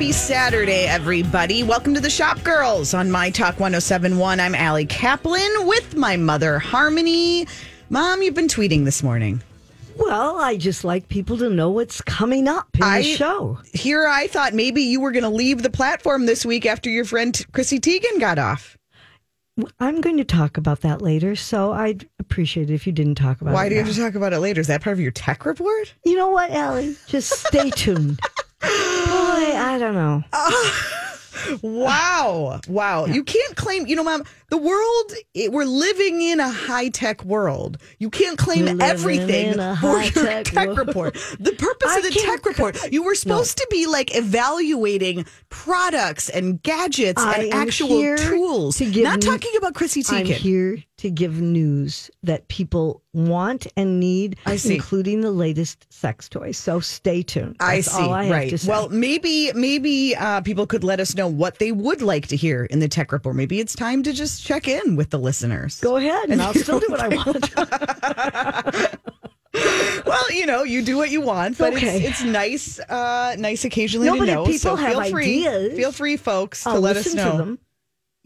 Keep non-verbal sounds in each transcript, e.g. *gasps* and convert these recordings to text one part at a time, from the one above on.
Happy Saturday, everybody. Welcome to the Shop Girls on My Talk 1071. I'm Allie Kaplan with my mother, Harmony. Mom, you've been tweeting this morning. Well, I just like people to know what's coming up in I- the show. Here, I thought maybe you were going to leave the platform this week after your friend Chrissy Teigen got off. I'm going to talk about that later, so I'd appreciate it if you didn't talk about Why it. Why do you have to talk about it later? Is that part of your tech report? You know what, Allie? Just stay *laughs* tuned. Boy, I don't know. *laughs* Wow. Wow. You can't claim, you know, mom, the world, it, we're living in a high tech world. You can't claim everything *laughs* for your high-tech world. report. The purpose I of the tech report, you were supposed to be like evaluating products and gadgets I and actual tools. to give Not you- talking about Chrissy I'm Teigen. here to give news that people want and need, I see. including the latest sex toys. So stay tuned. I see. I right. to. Well, maybe maybe uh, people could let us know what they would like to hear in the tech report. Maybe it's time to just check in with the listeners. go ahead, and I'll still *laughs* do what I *laughs* want. Well, you know, you do what you want, but Okay. it's, it's nice, uh, nice occasionally No, to but if know. people so have feel free, ideas, feel free, folks, to I'll let us know.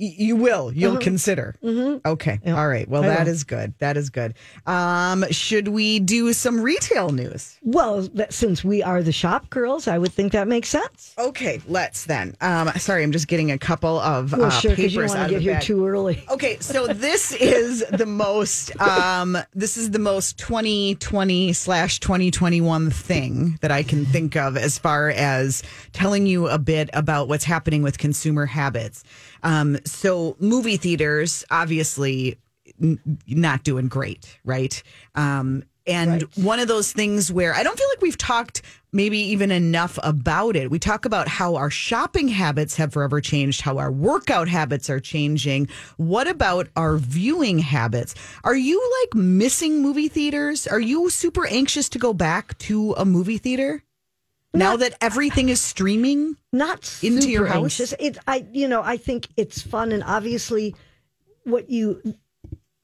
To them. Y- You will. You'll consider. Mm-hmm. Okay. Yeah, All right. Well, I that will. is good. That is good. Um, should we do some retail news? Well, that, since we are the shop girls, I would think that makes sense. Okay, let's then. Um, sorry, I'm just getting a couple of Well, uh, sure, because papers you don't out want of to get the here too early. *laughs* Okay, so this is the most um this is the most 2020 slash 2021 thing that I can think of as far as telling you a bit about what's happening with consumer habits. Um, so movie theaters obviously n- not doing great, right? Um, and Right. one of those things where I don't feel like we've talked maybe even enough about it. We talk about how our shopping habits have forever changed, how our workout habits are changing. What about our viewing habits? Are you like missing movie theaters? Are you super anxious to go back to a movie theater? Now that everything is streaming? Not Into your house? anxious. It, I, you know, I think it's fun, and obviously, what you,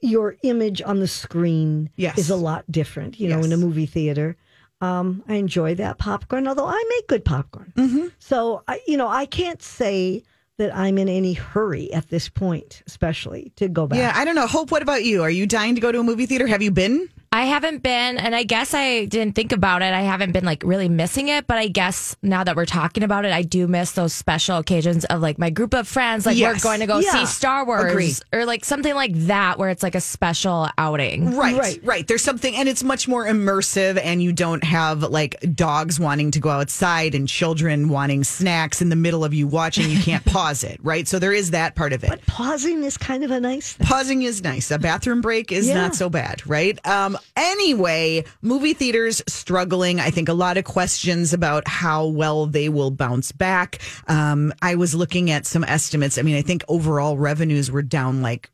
your image on the screen Yes. is a lot different. You know, in a movie theater. Um, I enjoy that popcorn, although I make good popcorn. Mm-hmm. So, I, you know, I can't say that I'm in any hurry at this point, especially to go back. Yeah, I don't know. Hope, what about you? Are you dying to go to a movie theater? Have you been? I haven't been, and I guess I didn't think about it. I haven't been like really missing it, but I guess now that we're talking about it, I do miss those special occasions of like my group of friends, like Yes. we're going to go Yeah. see Star Wars Agree. or like something like that where it's like a special outing. Right, Right. right, There's something, and it's much more immersive, and you don't have like dogs wanting to go outside and children wanting snacks in the middle of you watching. You can't *laughs* pause it, right? So there is that part of it. But pausing is kind of a nice thing. Pausing is nice. A bathroom break is Yeah. not so bad, right? Um, anyway, movie theaters struggling. I think a lot of questions about how well they will bounce back. Um, I was looking at some estimates. I mean, I think overall revenues were down like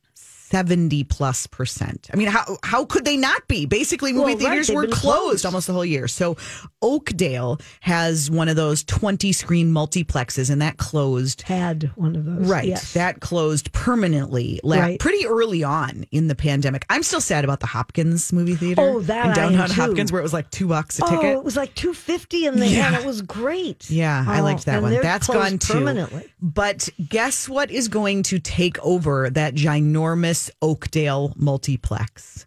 70 plus percent. I mean, how how could they not be? Basically, movie Well, theaters they've were closed, closed. almost the whole year. So Oakdale has one of those 20 screen multiplexes, and that closed Had one of those. Right. Yes. That closed permanently la- Right. pretty early on in the pandemic. I'm still sad about the Hopkins movie theater. Oh, that in I downtown. Hopkins where it was like two bucks a ticket. Oh, ticket. it was like two fifty in the Yeah. and it was great. Yeah, I Oh, liked that and one. That's gone too. permanently. But guess what is going to take over that ginormous Oakdale multiplex?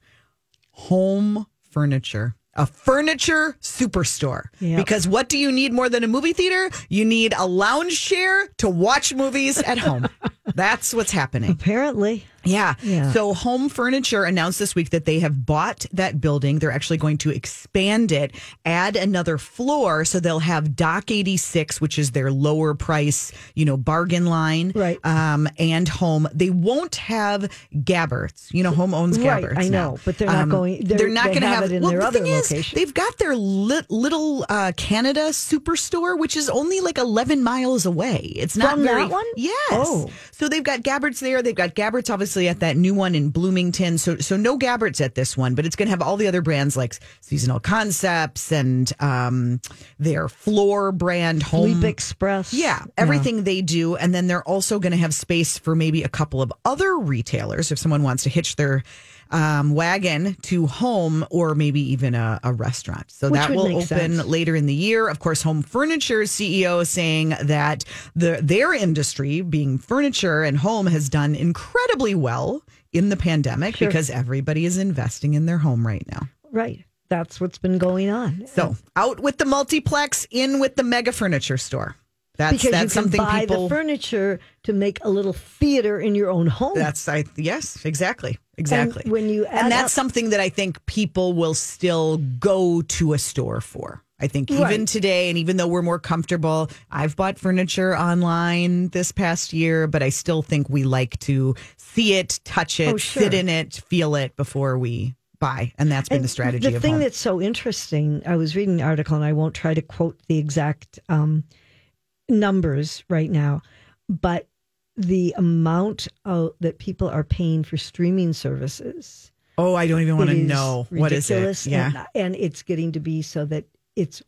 HOM furniture. A furniture superstore. Yep. Because what do you need more than a movie theater? You need a lounge chair to watch movies at home. *laughs* That's what's happening. Apparently. Yeah. Yeah. So HOM Furniture announced this week that they have bought that building. They're actually going to expand it, add another floor. So they'll have Dock 86, which is their lower price, you know, bargain line. Right. Um, and HOM. They won't have Gabberts. You know, HOM owns Right, Gabberts. I know, now. but they're not going- they're- They're not going to have have it in well, their the other thing is, location. they've got their lit, little uh, Canada superstore, which is only like 11 miles away. It's not From that very. one? Yes. Oh. So they've got Gabberts there. They've got Gabberts obviously at that new one in Bloomington. So so no Gabberts at this one, but it's going to have all the other brands like Seasonal Concepts and um, their floor brand home. Leap Express. Yeah, everything they do. And then they're also going to have space for maybe a couple of other retailers if someone wants to hitch their um, wagon to home or maybe even a, a restaurant. So Which that will open sense. later in the year. Of course, HOM Furniture CEO is saying that the their industry, being furniture and home, has done incredibly well in the pandemic Sure. because everybody is investing in their home right now. Right. That's what's been going on. So out with the multiplex, in with the mega furniture store. That's because that's you can something buy people. the furniture to make a little theater in your own home. That's I yes, exactly. Exactly. when you add and that's up- something that I think people will still go to a store for. I think even Right. today, and even though we're more comfortable, I've bought furniture online this past year, but I still think we like to see it, touch it, Oh, sure. sit in it, feel it before we buy. And that's been And the strategy The of thing home. that's so interesting, I was reading an article, and I won't try to quote the exact um, numbers right now, but the amount of, that people are paying for streaming services. oh, I don't even want to know what is it. Yeah. and, and it's getting to be so that it's,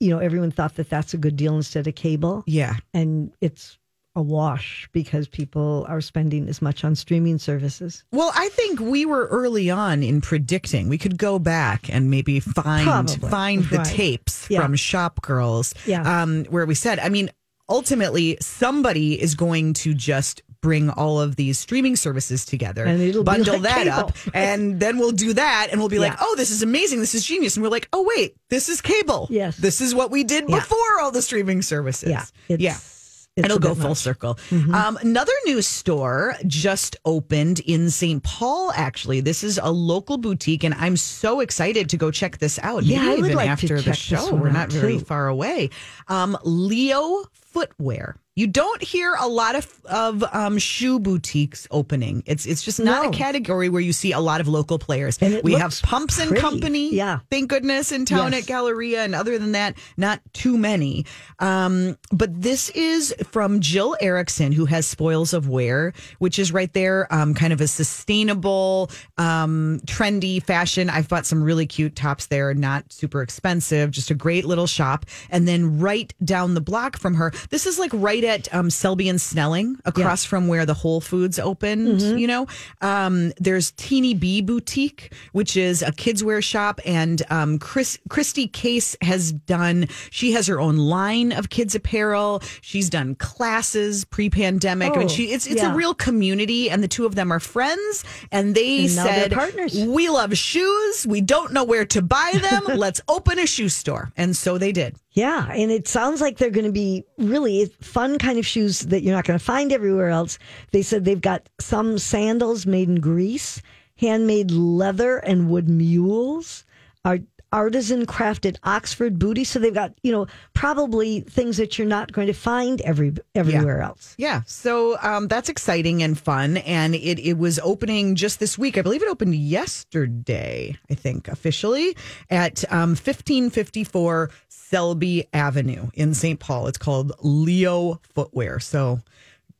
you know, everyone thought that that's a good deal instead of cable, yeah. and it's a wash because people are spending as much on streaming services. Well, I think we were early on in predicting. We could go back and maybe find Probably. find the Right. tapes Yeah. from Shop Girls, Yeah. um, where we said, I mean, ultimately, somebody is going to just bring all of these streaming services together, And it'll bundle like that cable. up, *laughs* and then we'll do that, and we'll be like, oh, this is amazing, this is genius, and we're like, oh wait, this is cable. Yes. this is what we did Yeah. before all the streaming services. Yeah, it's, yeah. it's It'll go full much. circle. Mm-hmm. Um, another new store just opened in St. Paul, actually. This is a local boutique, and I'm so excited to go check this out. Yeah, Maybe I would even like to after the check this show. We're not very too. far away. Um, Leo Footwear. You don't hear a lot of of um, shoe boutiques opening. It's it's just not No. a category where you see a lot of local players. We have Pumps and pretty. Company. Yeah. thank goodness in town Yes. at Galleria, and other than that, not too many. Um, but this is from Jill Erickson, who has Spoils of Wear, which is right there, um, kind of a sustainable, um, trendy fashion. I've bought some really cute tops there, not super expensive, just a great little shop. And then right down the block from her, this is like right at um, Selby and Snelling, across from where the Whole Foods opened. You know, um, there's Teeny Bee Boutique, which is a kids wear shop, and um, Chris Christy Case has done. She has her own line of kids apparel. She's done classes pre-pandemic. I mean, Oh, she it's it's yeah. a real community, and the two of them are friends. And they And said, partners. "We love shoes. We don't know where to buy them. *laughs* Let's open a shoe store." And so they did. Yeah, and it sounds like they're going to be really fun kind of shoes that you're not going to find everywhere else. They said they've got some sandals made in Greece, handmade leather and wood mules, are artisan crafted Oxford booties. So they've got you know probably things that you're not going to find every everywhere else. Yeah, so um, that's exciting and fun, and it it was opening just this week. I believe it opened yesterday. I think officially at um, fifteen fifty four Selby Avenue in St. Paul. It's called Leo Footwear. So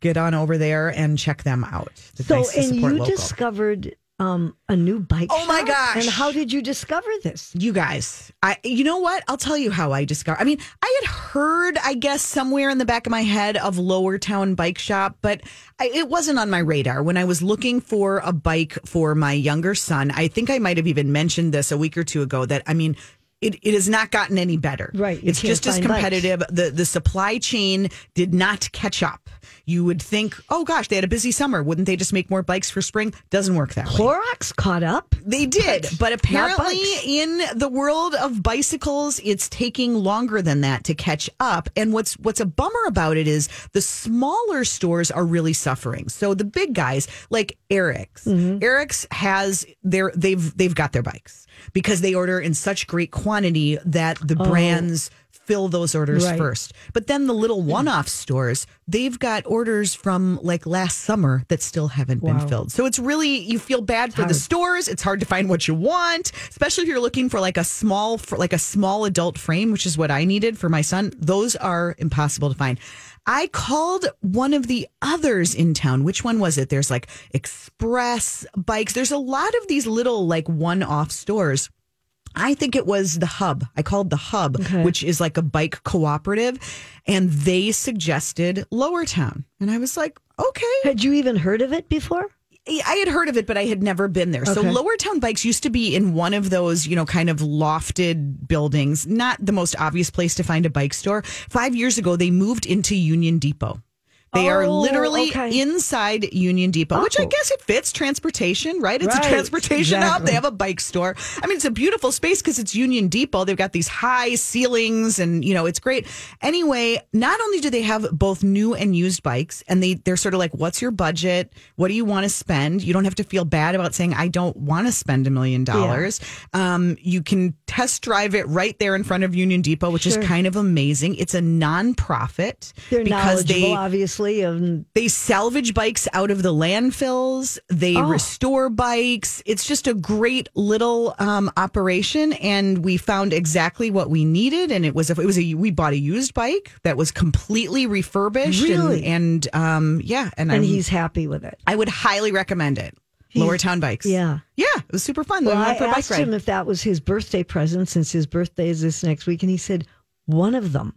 get on over there and check them out. It's So nice and you local. discovered um, a new bike. Oh, my shop? gosh. And how did you discover this? You guys, I you know what? I'll tell you how I discovered. I mean, I had heard, I guess, somewhere in the back of my head of Lower Town Bike Shop, but I, it wasn't on my radar when I was looking for a bike for my younger son. I think I might have even mentioned this a week or two ago. That I mean. It, it has not gotten any better. Right, It's just as find bikes. competitive. The the supply chain did not catch up. You would think, oh gosh, they had a busy summer. Wouldn't they just make more bikes for spring? Doesn't work that way. Clorox caught up. They did, but apparently in the world of bicycles, it's taking longer than that to catch up. And what's what's a bummer about it is the smaller stores are really suffering. So the big guys like Erik's, Mm-hmm. Erik's has their they've they've got their bikes because they order in such great quantity that the brands fill those orders. Right. first. But then the little one-off stores, they've got orders from like last summer that still haven't Wow. been filled. So it's really you feel bad for the stores. It's hard to find what you want, especially if you're looking for like a small for like a small adult frame, which is what I needed for my son. Those are impossible to find. I called one of the others in town. Which one was it? There's like Express bikes. There's a lot of these little like one-off stores. I think it was the Hub. I called the Hub, which is like a bike cooperative, and they suggested Lower Town. And I was like, okay. Had you even heard of it before? I had heard of it, but I had never been there. So Lower Town Bikes used to be in one of those, you know, kind of lofted buildings. Not the most obvious place to find a bike store. Five years ago, they moved into Union Depot. They are Oh, literally okay. inside Union Depot, which I Oh. guess it fits transportation, right? It's Right, a transportation hub. They have a bike store. I mean, it's a beautiful space because it's Union Depot. They've got these high ceilings and, you know, it's great. Anyway, not only do they have both new and used bikes, and they, they're sort of like, what's your budget? What do you want to spend? You don't have to feel bad about saying, I don't want to spend a million dollars. Um, you can test drive it right there in front of Union Depot, which Sure. is kind of amazing. It's a nonprofit They're because knowledgeable, they obviously, and they salvage bikes out of the landfills. They Oh. restore bikes. It's just a great little um, operation, and we found exactly what we needed. And it was a, it was a we bought a used bike that was completely refurbished. Really? And, and um, yeah, and, and I'm- he's happy with it. I would highly recommend it. Lower Town Bikes. yeah. yeah, it was super fun. Well, we I went for a bike asked him if that was his birthday present since his birthday is this next week, and he said one of them.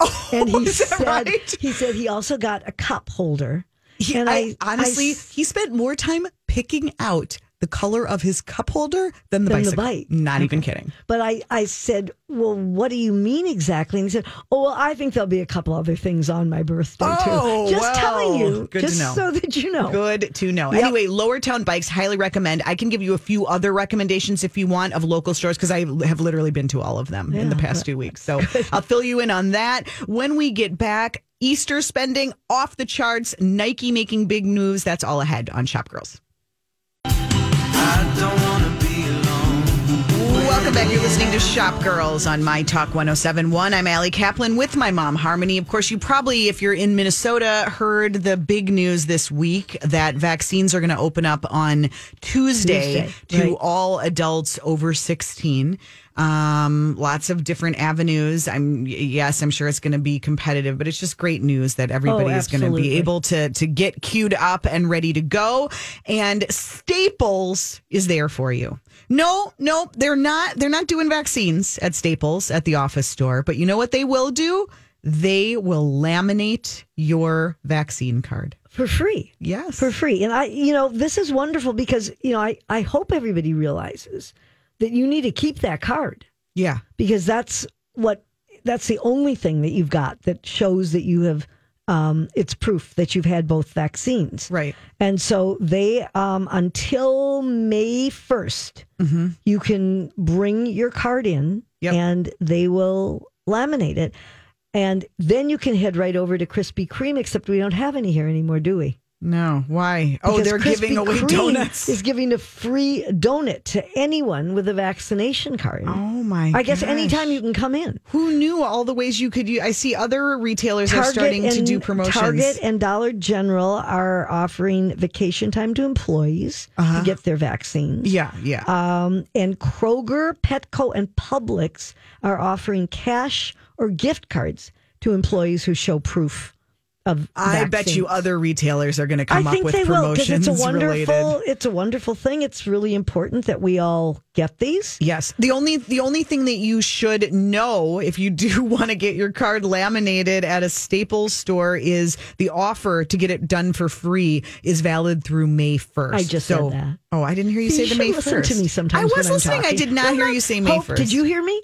*laughs* and he Oh, *laughs* is that said right? he said he also got a cup holder. He- and I, honestly, I- he spent more time picking out the color of his cup holder than the Than the bike. Not even kidding. But I, I said, well, what do you mean exactly? And he said, oh, well, I think there'll be a couple other things on my birthday Oh, too. Just well, telling you, good to just know. so that you know. Good to know. Yep. Anyway, Lower Town Bikes, highly recommend. I can give you a few other recommendations if you want of local stores because I have literally been to all of them in the Yeah. past two weeks. So *laughs* I'll fill you in on that. When we get back, Easter spending off the charts, Nike making big moves. That's all ahead on Shop Girls. Don't. Welcome back. You're listening to Shop Girls on My Talk 1071. I'm Allie Kaplan with my mom, Harmony. Of course, you probably, if you're in Minnesota, heard the big news this week that vaccines are going to open up on Tuesday, Tuesday, to right. all adults over 16. Um, lots of different avenues. I'm yes, I'm sure it's going to be competitive, but it's just great news that everybody is going to be able to to get queued up and ready to go. And Staples is there for you. No, no, they're not. They're not doing vaccines at Staples at the office store. But you know what they will do? They will laminate your vaccine card. For free. Yes. for free. And I, you know, this is wonderful because, you know, I, I hope everybody realizes that you need to keep that card yeah. because that's what, that's the only thing that you've got that shows that you have, um, it's proof that you've had both vaccines. Right. And so they, um, until May 1st, you can bring your card in Yep. and they will laminate it. And then you can head right over to Krispy Kreme, except we don't have any here anymore, do we? No. Why? Oh, they're giving away Kreme donuts. Is giving a free donut to anyone with a vaccination card. oh my! I guess gosh. anytime you can come in. Who knew all the ways you could use? I see other retailers are starting to do promotions. Target and Dollar General are offering vacation time to employees Uh-huh. to get their vaccines. yeah, yeah. Um, and Kroger, Petco, and Publix are offering cash or gift cards to employees who show proof of. I bet you other retailers are going to come I up with they will promotions it's a wonderful. related. It's a wonderful thing. It's really important that we all get these. Yes. The only the only thing that you should know if you do *laughs* want to get your card laminated at a Staples store is the offer to get it done for free is valid through May 1st. I just said that. Oh, I didn't hear you, You say the May listen 1st. to me sometimes. I was listening. I did not I'm hear you say May Hope, 1st. Did you hear me?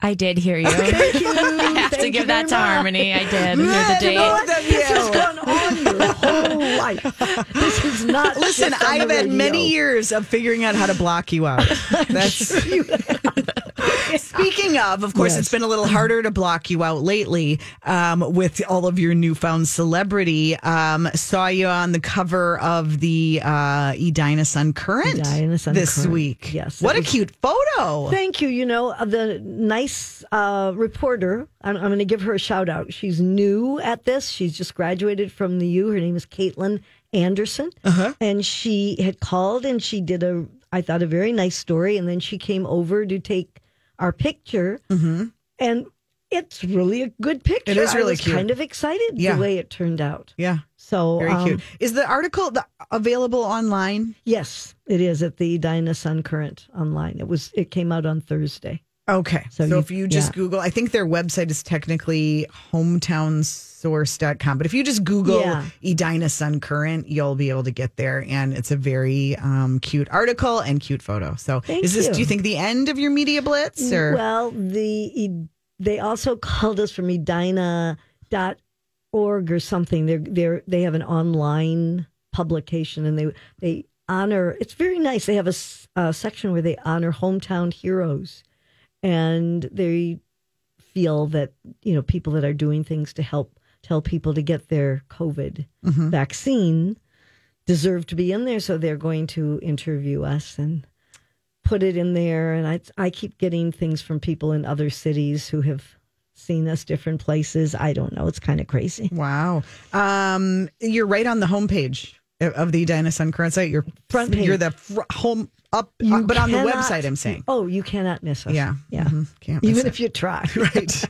I did hear you. Thank you. *laughs* I have to give that to much. Harmony. I did hear the date. This has gone on your whole life. This is not. Listen, I have had radio. many years of figuring out how to block you out. *laughs* That's *laughs* Speaking of, of course, Yes. it's been a little harder to block you out lately um, with all of your newfound celebrity. Um, saw you on the cover of the uh, Edina Sun Current Edina Sun this Current. week. Yes, What a was- cute photo. Thank you. You know, the nice uh, reporter, I'm, I'm going to give her a shout out. She's new at this. She's just graduated from the U. Her name is Caitlin Anderson. Uh-huh. And she had called and she did a, I thought, a very nice story. And then she came over to take our picture. And it's really a good picture. Mm-hmm. It is I really was cute. kind of excited Yeah. the way it turned out. Yeah, So very um, cute. Is the article the, available online? Yes, it is at the Edina Sun Current online. It was. It came out on Thursday. Okay. So, So you- if you just yeah. Google, I think their website is technically source.com. But if you just Google Yeah. Edina Sun Current, you'll be able to get there. And it's a very um, cute article and cute photo. So Thank is this, you. do you think, the end of your media blitz? Or Well, the they also called us from edina.org or something. They're they're they have an online publication and they they honor. It's very nice. They have a section where they honor hometown heroes, and they feel that you know people that are doing things to help tell people to get their COVID vaccine deserve to be in there. So they're going to interview us and put it in there and I I keep getting things from people in other cities who have seen us different places. I don't know. It's kind of crazy. Wow. Um, you're right on the homepage of the Edina Sun Current site. You're Front page. You're the fr- home up, uh, but on the website, I'm saying. Oh, you cannot miss us. Yeah. Yeah. Mhm. Can't Even it. if you try. *laughs* right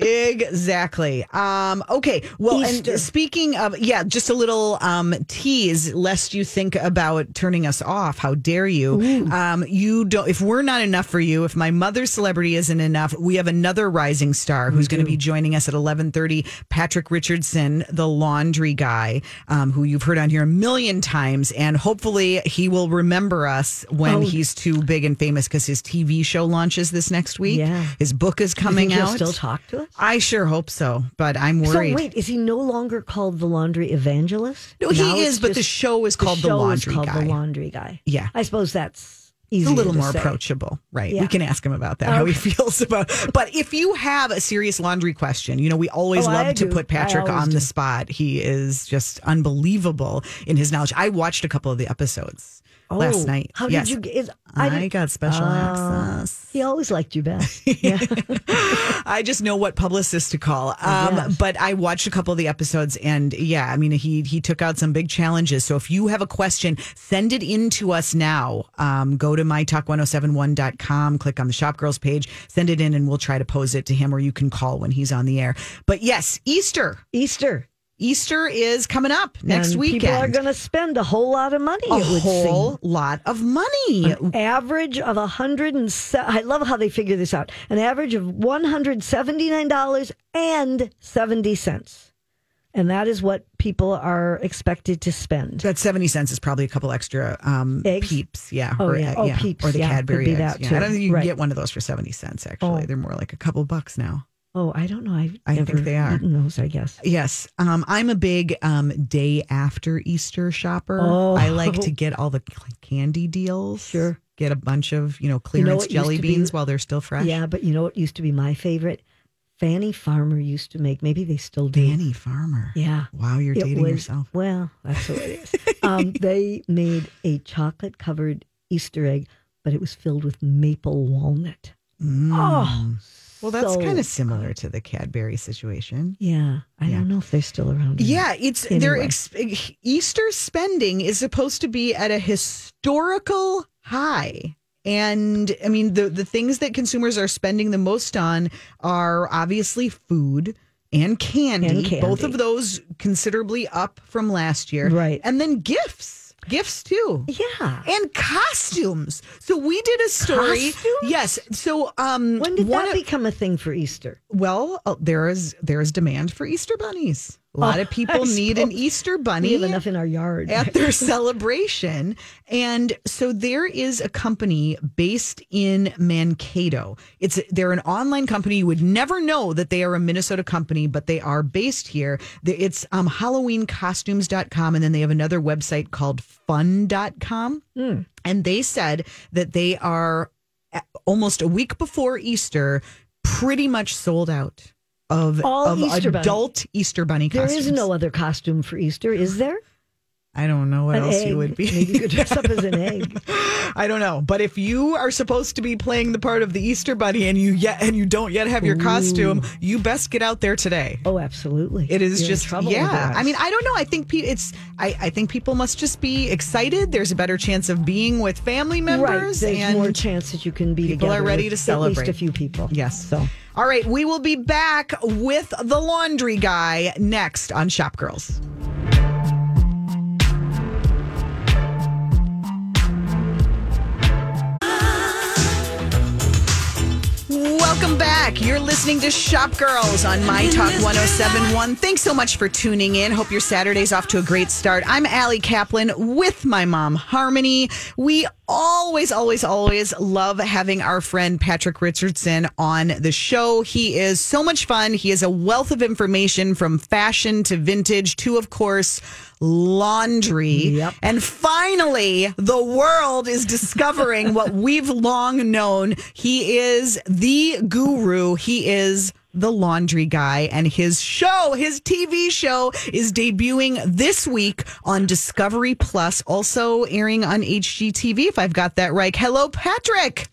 exactly um okay well Easter. and speaking of yeah just a little um tease lest you think about turning us off how dare you um you don't if we're not enough for you if my mother's celebrity isn't enough we have another rising star who's going to be joining us at 11:30 Patrick Richardson the laundry guy um who you've heard on here a million times and hopefully he will remember us when Oh. he's too big and famous because his TV show launches this next week Yeah. his book is coming out still talk to us? I sure hope so, but I'm worried. So wait, is he no longer called the laundry evangelist? No, he is, but the show is called The show Laundry is called Guy. The Laundry Guy. Yeah. I suppose that's a little more say. approachable, right? Yeah. We can ask him about that, how he *laughs* feels about. But if you have a serious laundry question, you know, we always Oh, I love to do. put Patrick on the spot. He is just unbelievable in his knowledge. I watched a couple of the episodes last Oh, night. How Yes. did you get? Is, I, didn't- got special Oh. access. He always liked you best. *laughs* Yeah. *laughs* I just know what publicist to call. Um, Yes. But I watched a couple of the episodes, and yeah, I mean, he he took out some big challenges. So if you have a question, send it in to us now. Um, go to mytalk1071.com, click on the Shop Girls page, send it in, and we'll try to pose it to him, or you can call when he's on the air. But yes, Easter. Easter. Easter is coming up next and weekend. People are going to spend a whole lot of money. a whole seem. lot of money. average of a hundred and se- I love how they figure this out. An average of one hundred seventy nine dollars and seventy cents, and that is what people are expected to spend. That seventy cents is probably a couple extra um, Eggs? peeps, yeah, Oh, or, yeah. uh, Oh, Peeps, or the yeah, Cadbury eggs. yeah. I don't think you can Right. get one of those for seventy cents. Actually, Oh. they're more like a couple bucks now. Oh, I don't know. I've I think they are. eaten those. I guess. Yes, um, I'm a big um, day after Easter shopper. Oh. I like to get all the candy deals. Sure. get a bunch of you know clearance what used jelly to be- beans while they're still fresh. Yeah, but you know what used to be my favorite? Fannie Farmer used to make. Maybe they still do. Danny Farmer. Yeah. Wow, you're It dating was- yourself. Well, that's what it is. *laughs* um, they made a chocolate covered Easter egg, but it was filled with maple walnut. Oh, Well, that's so kind of similar to the Cadbury situation. Yeah, I Yeah. don't know if they're still around. Yeah, it's their ex- eh, Easter spending is supposed to be at a historical high. And I mean the the things that consumers are spending the most on are obviously food and candy. And candy. Both of those considerably up from last year. Right. And then gifts. Gifts too. Yeah. And costumes. So we did a story. Costumes? Yes. So um When did that of- become a thing for Easter? well, uh, there is there is demand for Easter bunnies. A lot Oh, of people I *laughs* need an. Easter We bunny have enough in our yard. at their *laughs* celebration. And so there is a company based in Mankato. It's they're an online company. You would never know that they are a Minnesota company, but they are based here. It's um, HalloweenCostumes.com, and then they have another website called Fun.com. Hmm. And they said that they are almost a week before Easter, pretty much sold out of, All of Easter bunny. adult Easter bunny There costumes. is no other costume for Easter, is there? I don't know what An else egg. you would be. Maybe you could dress up as an egg. *laughs* I don't know, but if you are supposed to be playing the part of the Easter Bunny and you yet and you don't yet have your costume, you best get out there today. Oh, absolutely. It is You're just yeah. I mean, I don't know. I think pe- it's I, I think people must just be excited. There's a better chance of being with family right. members There's and more chance that you can be people together. are ready to At least a few people. Yes. So All right, we will be back with the laundry guy next on Shop Girls. Back. You're listening to Shop Girls on My Talk 1071. Thanks so much for tuning in. Hope your Saturday's off to a great start. I'm Allie Kaplan with my mom, Harmony. We always, always, always love having our friend Patrick Richardson on the show. He is so much fun. He is a wealth of information from fashion to vintage to, of course, laundry. Yep. And finally, the world is discovering what *laughs* we've long known. He is the guru. He is the laundry guy and his show, his TV show is debuting this week on Discovery Plus, also airing on HGTV if I've got that right. Hello Patrick.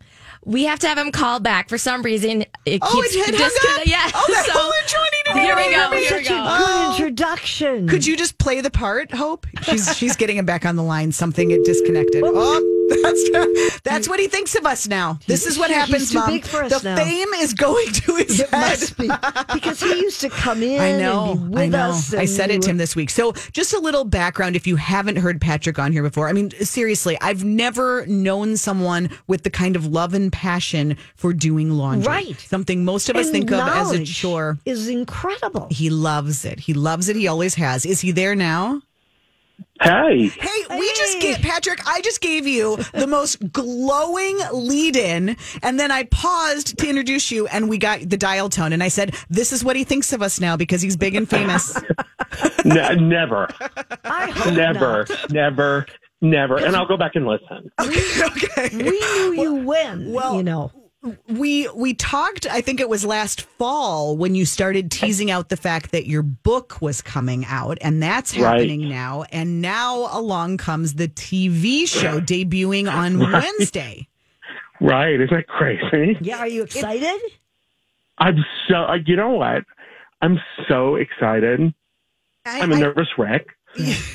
We have to have him call back for some reason. It Oh, keeps it had just hung up? *laughs* yeah. Oh, that- so we're joining together. Here we go. You're Here we Such a go. good oh. introduction. Could you just play the part, Hope? She's she's getting him back on the line. Something it disconnected. Oh, that's that's what he thinks of us now. This is what happens, Mom. big for us the now. fame is going to his It head. must be because he used to come *laughs* in. I know. And be with I know. I said it to him this week. So, just a little background if you haven't heard Patrick on here before. I mean, seriously, I've never known someone with the kind of love and passion for doing laundry. Right. Something most of us and think of as a chore. Is incredible. He loves it. He loves it. He always has. Is he there now? Hey, Hey, we just Hey. gave Patrick. I just gave you the most glowing lead in, and then I paused to introduce you, and we got the dial tone. And I said, "This is what he thinks of us now because he's big and famous." *laughs* N- never, I hope never, not. never, never. And I'll go back and listen. *laughs* okay. We knew you when. well- you know. We we talked i think it was last fall when you started teasing out the fact that your book was coming out and that's Right. happening now and now along comes the tv show debuting on *laughs* wednesday Right? Isn't that crazy? Yeah, are you excited? I'm so. uh, You know what? I'm so excited. I- I'm a I- nervous wreck,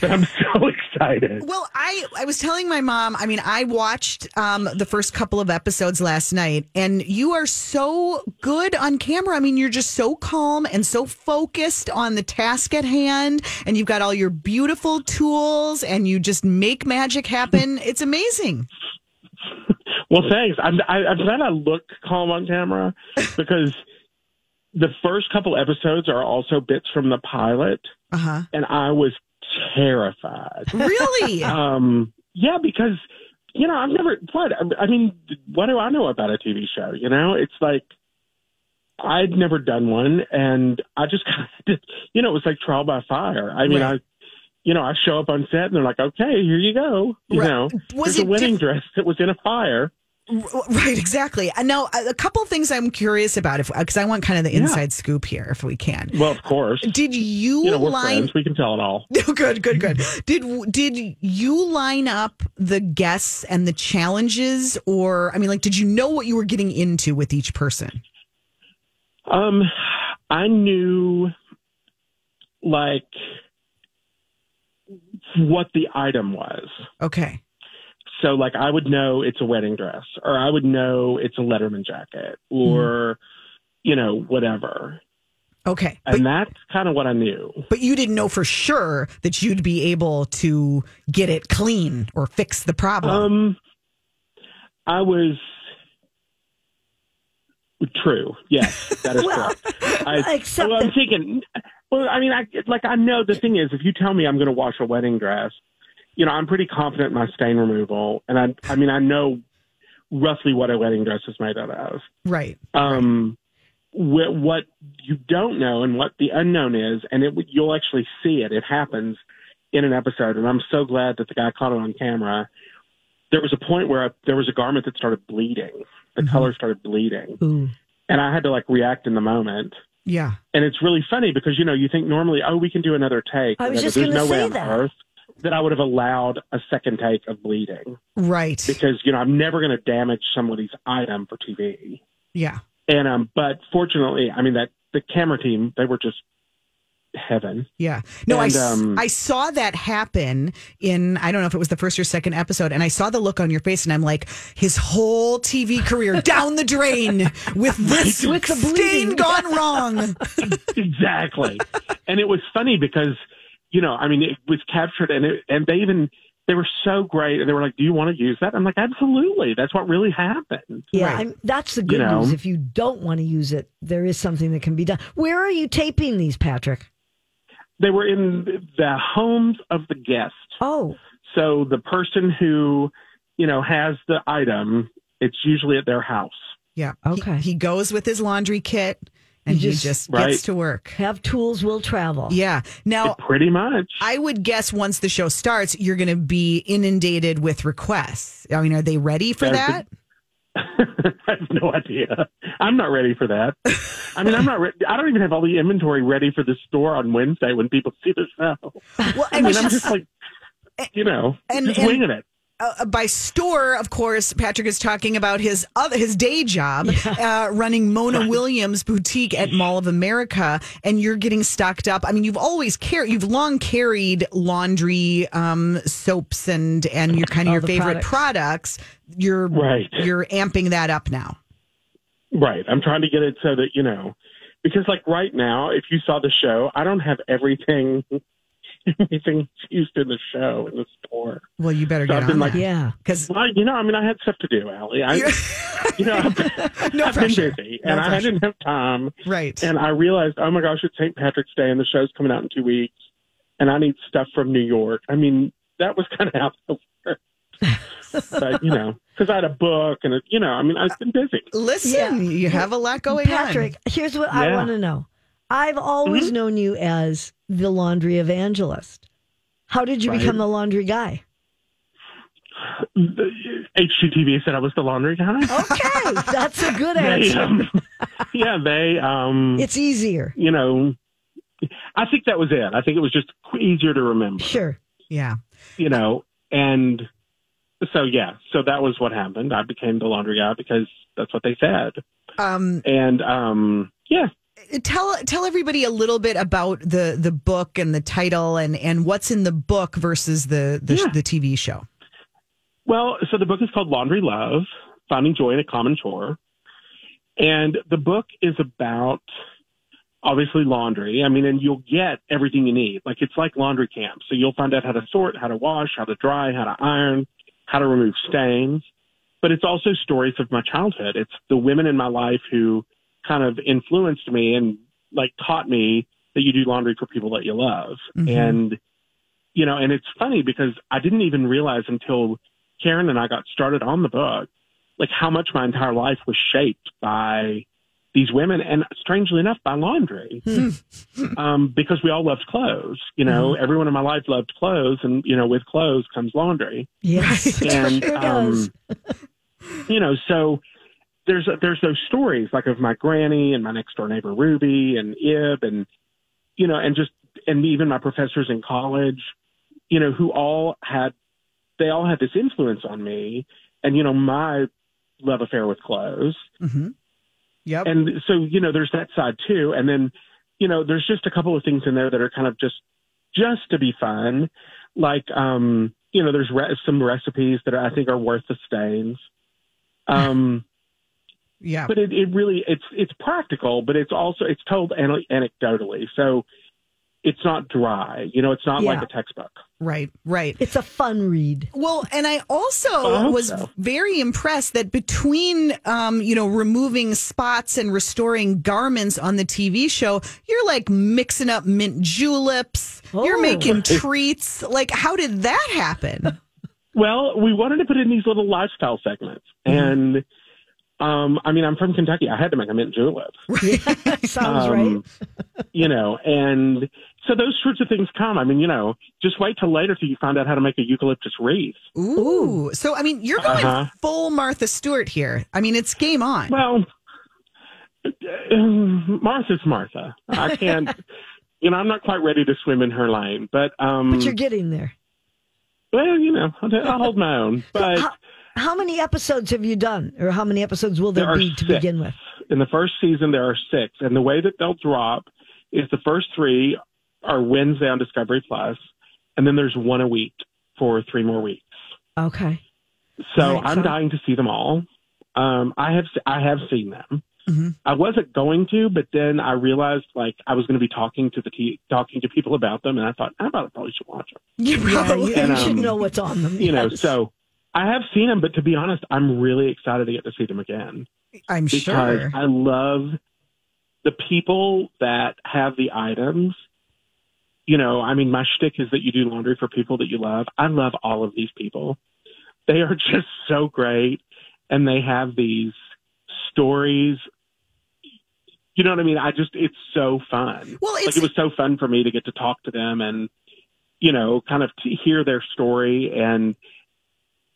but *laughs* I'm so excited. well, I, I was telling my mom, I mean, I watched um, the first couple of episodes last night, and you are so good on camera. I mean, you're just so calm and so focused on the task at hand, and you've got all your beautiful tools, and you just make magic happen. *laughs* It's amazing. Well, thanks. I'm. I, I'm glad I look calm on camera *laughs* because the first couple episodes are also bits from the pilot, Uh huh. and I was terrified. Really? *laughs* Um, yeah, because you know I've never what I mean. What do I know about a TV show? You know, it's like I'd never done one, and I just *laughs* kind of, you know, it was like trial by fire. I mean, Right. I, you know, I show up on set, and they're like, "Okay, here you go." You Right. know, Was there's a wedding diff- dress that was in a fire. *laughs* right, exactly. Uh, now, a a couple things I'm curious about, if uh, because I want kind of the Yeah. inside scoop here, if we can. Well, of course, Did you, you know, we're line? friends. We can tell it all. *laughs* Good, good, good. Did did you line up the guests and the challenges, or I mean, like, did you know what you were getting into with each person? Um, I knew like what the item was. Okay, So like I would know it's a wedding dress or I would know it's a Letterman jacket or you know whatever. okay, but And that's kind of what I knew. but you didn't know for sure that you'd be able to get it clean or fix the problem. Um I was true. Yes, that is *laughs* Well, correct. I, except well, I'm thinking well, I mean I like I know the thing is if you tell me I'm going to wash a wedding dress, you know, I'm pretty confident in my stain removal and I I mean I know roughly what a wedding dress is made out of. right. um, wh- what you don't know and what the unknown is, and it you'll actually see it. It happens in an episode, and I'm so glad that the guy caught it on camera. There was a point where there was a garment that started bleeding. The color started bleeding, Ooh. and I had to like react in the moment. Yeah. And it's really funny because you know you think normally, oh, we can do another take. I was just There's gonna no way say on that. That I would have allowed a second take of bleeding Right. because you know I'm never going to damage somebody's item for TV. Yeah. And um, but fortunately, I mean that the camera team they were just heaven. Yeah. No, I, And, s- um, I saw that happen in, I don't know if it was the first or second episode, and I saw the look on your face, and I'm like, his whole TV career *laughs* down the drain with *laughs* this With the stain bleeding. gone wrong. *laughs* exactly. and it was funny because you know I mean it was captured and it, and they even they were so great, and they were like, "Do you want to use that?" I'm like, "Absolutely, that's what really happened." Yeah, Right. I'm, that's the good You know? news. If you don't want to use it, there is something that can be done. Where are you taping these, Patrick? They were in the homes of the guests. Oh, So the person who, you know, has the item, it's usually at their house. Yeah. He- Okay. He, goes with his laundry kit and You he just- just Right. gets to work. have tools will travel. Yeah. Now, Pretty much. I would guess once the show starts, you're going to be inundated with requests. I mean, are they ready for There's that? *laughs* I have no idea. I'm not ready for that. I mean, I'm not. Re- I don't even have all the inventory ready for the store on Wednesday when people see the show. Well, I mean, I'm just like, you know, And- just and- winging it. Uh, by store, of course, Patrick is talking about his other his day job, uh, running Mona Williams boutique at Mall of America, and you're getting stocked up. I mean, you've always carried, you've long carried laundry, um, soaps, and and your kind of All your favorite products. products. You're Right. You're amping that up now. Right. I'm trying to get it so that you know, because like right now, if you saw the show, I don't have everything. *laughs* Everything used in the show in the store. Well, you better So get I've been on like- that Yeah. because Well, you know, I mean, I had stuff to do, Allie. I, you know, I've, *laughs* No I've pressure. been busy, No and I pressure. didn't have time. right. And I realized, oh my gosh, it's St. Patrick's Day, and the show's coming out in two weeks, and I need stuff from New York. I mean, that was *laughs* kind of out of work. but you know, because I had a book, and a, you know, I mean, I've been busy. Listen, Yeah. you have a lot going Patrick, here's what I want to know. I've always known you as the laundry evangelist. How did you Right. become the laundry guy? The- HGTV said I was the laundry guy. Okay, *laughs* that's a good They, answer. um, yeah, they, um, It's easier. you know, I think that was it. I think it was just easier to remember. Sure. Yeah. you know, and so yeah, so that was what happened. I became the laundry guy because that's what they said, Um, and um, yeah, tell tell everybody a little bit about the the book and the title and and what's in the book versus the the, Yeah. the TV show. Well, so the book is called Laundry Love: Finding Joy in a Common Chore, and the book is about obviously laundry. I mean, and you'll get everything you need. Like it's like laundry camp. So you'll find out how to sort, how to wash, how to dry, how to iron, how to remove stains. But it's also stories of my childhood. It's the women in my life who kind of influenced me and like taught me that you do laundry for people that you love. And you know, and it's funny because I didn't even realize until Karen and I got started on the book, like how much my entire life was shaped by these women and strangely enough by laundry. *laughs* um, because we all loved clothes. You know, everyone in my life loved clothes and, you know, with clothes comes laundry. Yes. And *laughs* um, you know, so there's there's those stories like of my granny and my next door neighbor Ruby and Ib and you know, and just and even my professors in college, you know, who all had they all had this influence on me. And you know my love affair with clothes Mm-hmm. Yep. and so you know there's that side too. And then you know there's just a couple of things in there that are kind of just just to be fun. Like um you know there's re- some recipes that i think are worth the stains. Um yeah. but it, it really it's it's practical but it's also it's told an- anecdotally so it's not dry you know it's not like a textbook Right. Right. It's a fun read. Well, and I also I was so. very impressed that between, um, you know, removing spots and restoring garments on the TV show, you're like mixing up mint juleps. You're Oh. making *laughs* treats. Like, how did that happen? *laughs* Well, we wanted to put in these little lifestyle segments, and um, I mean, I'm from Kentucky. I had to make a mint julep, *laughs* Sounds Um, right. *laughs* you know, and so those sorts of things come. I mean, you know, just wait till later till you find out how to make a eucalyptus wreath. Ooh. So, I mean, you're going Uh-huh. full Martha Stewart here. I mean, it's game on. Well, uh, Martha's Martha. I *laughs* can't. You know, I'm not quite ready to swim in her lane, but um, But you're getting there. well, you know, I'll, I'll hold my own. But How, how many episodes have you done, or how many episodes will there, There be to six. begin with? in the first season there are six and the way that they'll drop is the first three are wednesday on discovery plus and then there's one a week for three more weeks Okay. so Right, i'm so- dying to see them all um i have i have seen them I wasn't going to, but then I realized like I was going to be talking to the t- talking to people about them, and I thought I about probably should watch them. You Yeah, probably- you, And, you should um, know what's on them. You know, so I have seen them, but to be honest, I'm really excited to get to see them again I'm because sure. I love the people that have the items. You know, I mean, my shtick is that you do laundry for people that you love. I love all of these people. They are *laughs* just so great, and they have these stories. You know what I mean? I just, it's so fun. Well, like it was so fun for me to get to talk to them and, you know, kind of to hear their story and,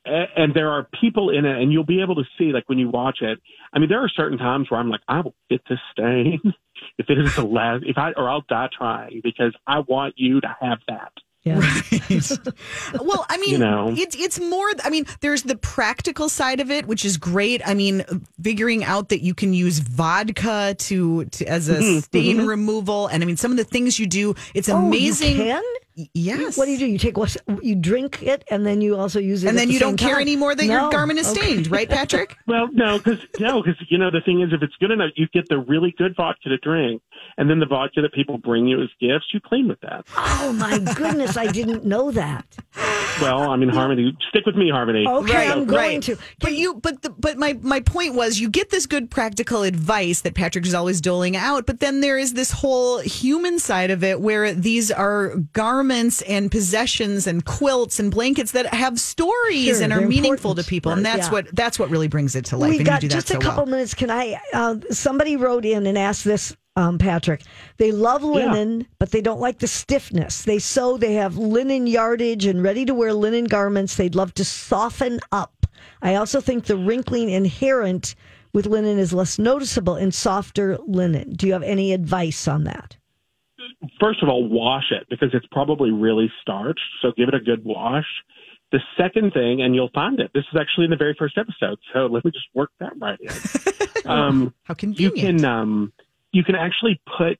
and there are people in it, and you'll be able to see, like when you watch it. I mean, there are certain times where I'm like, I will get this stain *laughs* if it is the last, if I, or I'll die trying because I want you to have that. Yeah. *laughs* well, I mean, You know. it's it's more. I mean, there's the practical side of it, which is great. I mean, figuring out that you can use vodka to, to as a mm-hmm. stain mm-hmm. removal, and I mean, some of the things you do, it's Oh, you amazing. can? Y- Yes. What do you do? You take what you drink it, and then you also use it, And then the you don't same care anymore that No. your garment is Okay. stained, right, Patrick? *laughs* Well, no, because no, because you know the thing is, if it's good enough, you get the really good vodka to drink, and then the vodka that people bring you as gifts, you clean with that. Oh my *laughs* goodness, I didn't know that. Well, I mean, Harmony, stick with me, Harmony. Okay, I'm going right. to. But you, but the, but my my point was, you get this good practical advice that Patrick is always doling out, but then there is this whole human side of it where these are garments and possessions and quilts and blankets that have stories Sure, and are meaningful important. to people, and that's yeah. what that's what really brings it to life. we and got you do just that a couple well. minutes. Can I? Uh, somebody wrote in and asked this, um, Patrick. They love linen, but they don't like the stiffness. They sew. They have linen yardage and ready to wear linen garments. They'd love to soften up. I also think the wrinkling inherent with linen is less noticeable in softer linen. Do you have any advice on that? First of all, wash it because it's probably really starched. So give it a good wash. The second thing, and you'll find it. This is actually in the very first episode. So let me just work that right in. *laughs* um, How you can um, you can actually put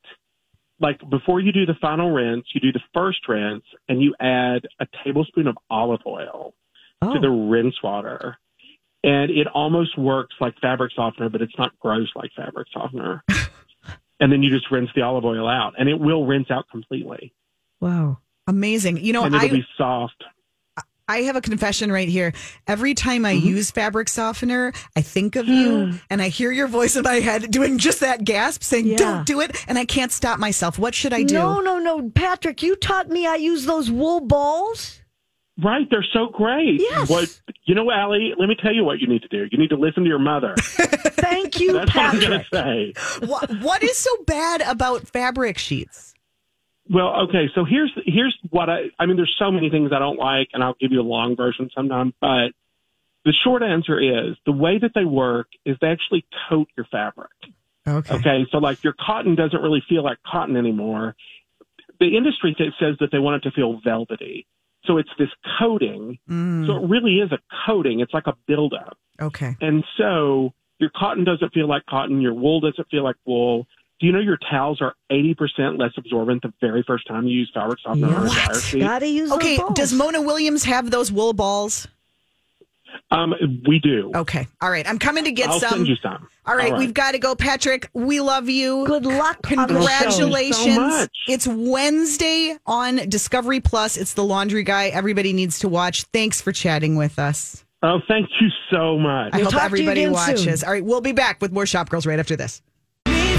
like before you do the final rinse, you do the first rinse, and you add a tablespoon of olive oil Oh, to the rinse water. And it almost works like fabric softener, but it's not gross like fabric softener. *laughs* and then you just rinse the olive oil out, and it will rinse out completely, wow. Amazing. You know, and it'll I be soft. I have a confession right here. Every time I Mm-hmm. use fabric softener, I think of you *gasps* and I hear your voice in my head doing just that gasp saying, Yeah. don't do it. And I can't stop myself. What should I do? No, no, no, Patrick. You taught me I use those wool balls. Right, they're so great. Yes. What you know, Allie? Let me tell you what you need to do. You need to listen to your mother. *laughs* Thank you, That's what I'm going to say. what, what is so bad about fabric sheets? Well, okay, so here's here's what I I mean. There's so many things I don't like, and I'll give you a long version sometime. But the short answer is the way that they work is they actually coat your fabric. Okay. Okay, so like your cotton doesn't really feel like cotton anymore. The industry says that they want it to feel velvety, so it's this coating. Mm, So it really is a coating. It's like a buildup, okay. and so your cotton doesn't feel like cotton. Your wool doesn't feel like wool. Do you know your towels are 80% less absorbent the very first time you use fabric softener on a dryer sheet? Gotta use those Okay. balls. Does Mona Williams have those wool balls? Um, we do. Okay. All right. I'm coming to get I'll some. send you some. All right, We've got to go. Patrick, we love you. Good luck on the show. Congratulations. Thank you so much. It's Wednesday on Discovery Plus. It's the laundry guy. Everybody needs to watch. Thanks for chatting with us. Oh, thank you so much. I We'll hope talk to you everybody watches. soon. All right, we'll be back with more Shop Girls right after this.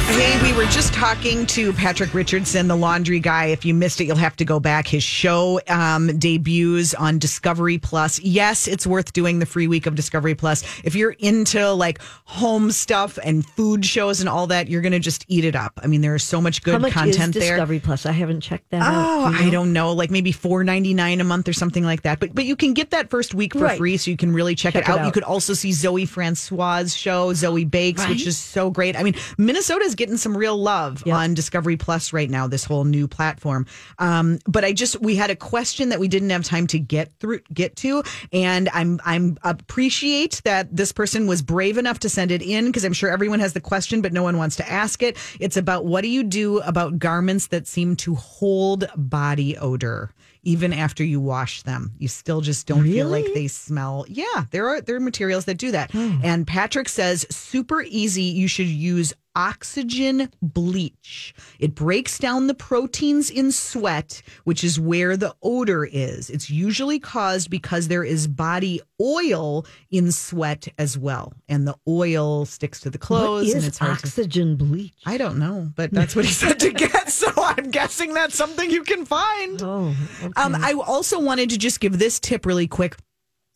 Hey, we were just talking to Patrick Richardson, the laundry guy. If you missed it, you'll have to go back. His show um, debuts on Discovery Plus. Yes, it's worth doing the free week of Discovery Plus. If you're into like home stuff and food shows and all that, you're going to just eat it up. I mean, there is so much good How much content is there. Discovery Plus? I haven't checked that Oh, out. I don't know, like maybe four ninety nine a month or something like that. But but you can get that first week for Right. free, so you can really check, Check it, out. it You could also see Zoe Francois' show, Zoe Bakes, which is so great. I mean, Minnesota's getting some real love Yep. on Discovery Plus right now. This whole new platform. Um, but I just we had a question that we didn't have time to get through get to, and I'm I'm appreciate that this person was brave enough to send it in because I'm sure everyone has the question, but no one wants to ask it. It's about what do you do about garments that seem to hold body odor? Even after you wash them. You still just don't feel like they smell. Yeah, there are there are materials that do that. Hmm. And Patrick says super easy. You should use oxygen bleach. It breaks down the proteins in sweat, which is where the odor is. It's usually caused because there is body oil in sweat as well, and the oil sticks to the What clothes, and it's hard to. oxygen bleach? I don't know, but that's what he *laughs* said to get. So I'm guessing that's something you can find. Oh, okay. Um, I also wanted to just give this tip really quick.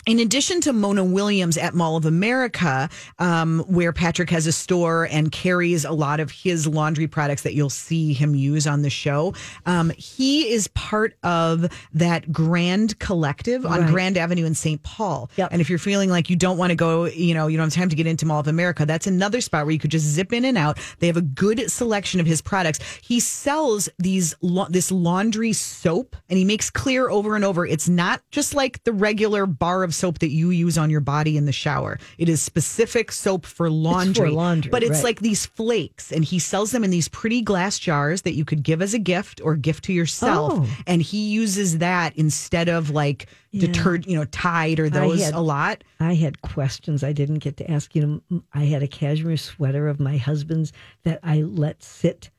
In addition to Mona Williams at Mall of America, um, where Patrick has a store and carries a lot of his laundry products that you'll see him use on the show, um, he is part of that Grand Collective on Right. Grand Avenue in St. Paul. Yep. And if you're feeling like you don't want to go, you know, you don't have time to get into Mall of America, that's another spot where you could just zip in and out. They have a good selection of his products. He sells these this laundry soap, and he makes clear over and over it's not just like the regular bar of soap that you use on your body in the shower. It is specific soap for laundry. laundry, but it's right. like these flakes, and he sells them in these pretty glass jars that you could give as a gift or gift to yourself. Oh. And he uses that instead of like detergent, you know, Tide or those had- a lot. I had questions I didn't get to ask you. know, I had a cashmere sweater of my husband's that I let sit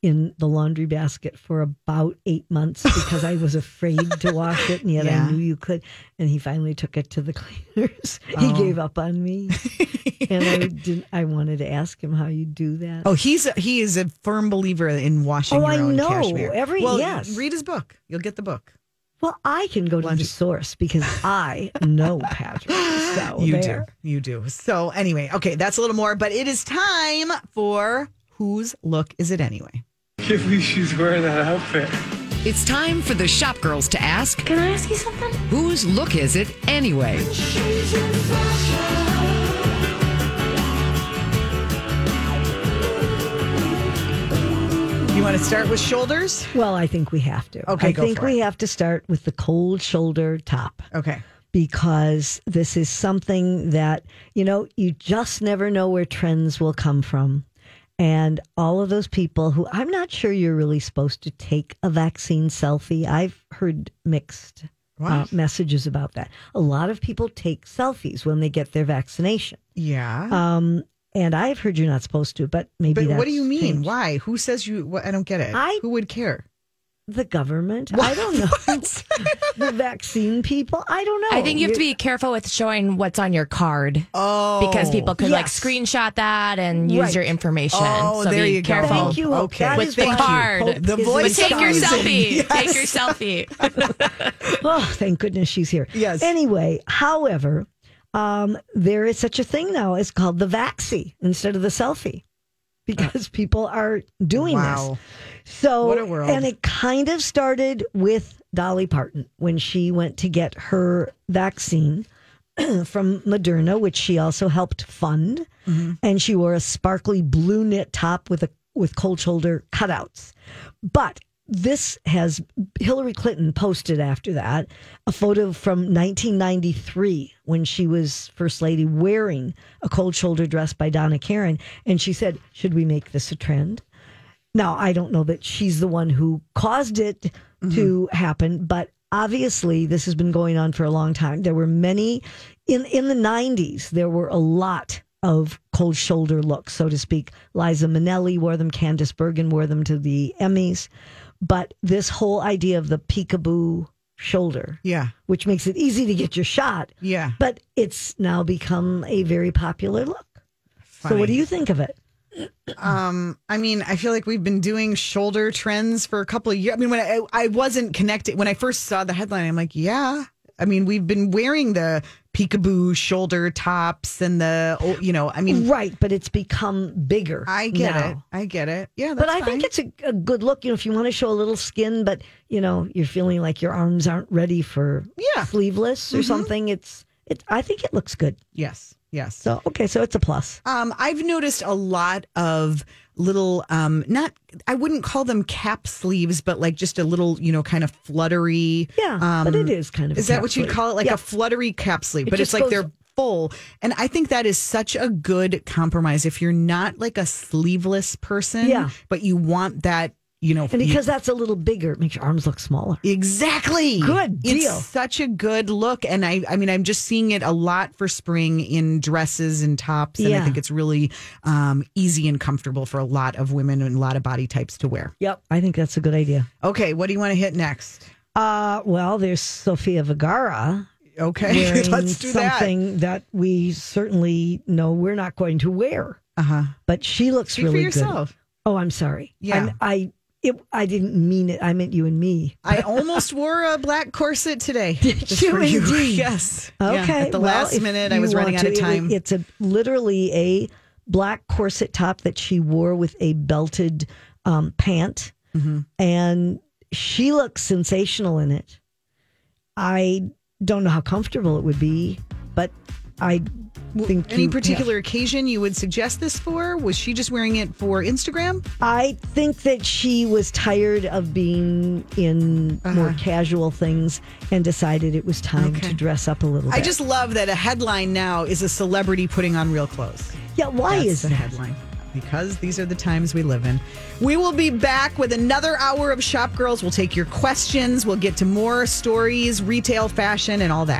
in the laundry basket for about eight months because I was afraid to wash it, and yet Yeah. I knew you could. And he finally took it to the *laughs* cleaners. Oh. He gave up on me, *laughs* and I didn't. I wanted to ask him how you do that. Oh, he's a, he is a firm believer in washing Oh, your I know. cashmere. Every- well, yes. read his book. You'll get the book. Well, I can go to the source because I know *laughs* Patrick. So you there. do. You do. So anyway, okay, that's a little more, but it is time for whose look is it anyway? Can't believe she's wearing that outfit. It's time for the shop girls to ask Can I ask you something? whose look is it anyway? You want to start with shoulders? Well, I think we have to. Okay, I go think for we it. have to start with the cold shoulder top Okay. because this is something that, you know, you just never know where trends will come from. And all of those people who I'm not sure you're really supposed to take a vaccine selfie. I've heard mixed uh, messages about that. A lot of people take selfies when they get their vaccination. Yeah. Um, and I've heard you're not supposed to, but maybe but what do you mean? changed. Why? Who says you? What, I don't get it. I- Who would care? The government? I don't know. *laughs* *laughs* the vaccine people? I don't know. I think you have to be careful with showing what's on your card Oh, because people could like screenshot that and use Right. your information. Oh, so there be you go. careful. Thank you. Hope. Okay. With is the card. Hope The voice But take your *laughs* Yes. selfie. Take your selfie. Oh, thank goodness she's here. Yes. Anyway, however, um, there is such a thing now. It's called the vaxi instead of the selfie because people are doing Wow. this. So, What a world. and it kind of started with Dolly Parton when she went to get her vaccine *clears throat* from Moderna, which she also helped fund, Mm-hmm. and she wore a sparkly blue knit top with a with cold shoulder cutouts. But this has Hillary Clinton posted after that a photo from 1993 when she was first lady wearing a cold shoulder dress by Donna Karan, and she said, "Should we make this a trend?" Now, I don't know that she's the one who caused it mm-hmm. to happen, but obviously this has been going on for a long time. There were many in in the 90s, there were a lot of cold shoulder looks, so to speak. Liza Minnelli wore them, Candice Bergen wore them to the Emmys. But this whole idea of the peekaboo shoulder, Yeah. which makes it easy to get your shot, Yeah. but it's now become a very popular look. So, what do you think of it? Um, I mean, I feel like we've been doing shoulder trends for a couple of years. I mean, when I, I wasn't connected, when I first saw the headline, I'm like, yeah. I mean, we've been wearing the peekaboo shoulder tops and the, you know, I mean, Right, but it's become bigger. I get now. it. I get it. Yeah. But I think it's a, a good look. You know, if you want to show a little skin, but you know, you're feeling like your arms aren't ready for Yeah. sleeveless or something. It's it. I think it looks good. yes. Yes. So okay, so it's a plus. Um, I've noticed a lot of little, um, not, I wouldn't call them cap sleeves, but like just a little, you know, kind of fluttery. Yeah, um, but it is kind of. Is that what you'd call it? Like Yeah. a fluttery cap sleeve, It but it's like goes- they're full. And I think that is such a good compromise. If you're not like a sleeveless person, Yeah. but you want that you know, And because that's a little bigger, it makes your arms look smaller. Exactly. Good deal. It's such a good look. And I I mean, I'm just seeing it a lot for spring in dresses and tops. And I think it's really um, easy and comfortable for a lot of women and a lot of body types to wear. Yep. I think that's a good idea. Okay, what do you want to hit next? Uh, well, there's Sofia Vergara Okay, *laughs* let's do that. something that. we certainly know we're not going to wear, Uh huh. but she looks Speak really for yourself. good. Oh, I'm sorry. Yeah. I'm, I it, I didn't mean it. I meant you and me. I almost wore a black corset today. *laughs* Did you indeed? *laughs* Yes. Yeah, Okay. at the well, last minute, I was running out of to, it- time. it's a literally a black corset top that she wore with a belted um, pant, Mm-hmm. and she looks sensational in it. I don't know how comfortable it would be, I think Any you- particular occasion you would suggest this for? Was she just wearing it for Instagram? I think that she was tired of being in more casual things and decided it was time Uh-huh. Okay. to dress up a little bit. I just love that a headline now is a celebrity putting on real clothes. yeah. Why That's is the that? headline? Because these are the times we live in. We will be back with another hour of Shop Girls. We'll take your questions. We'll get to more stories, retail, fashion, and all that.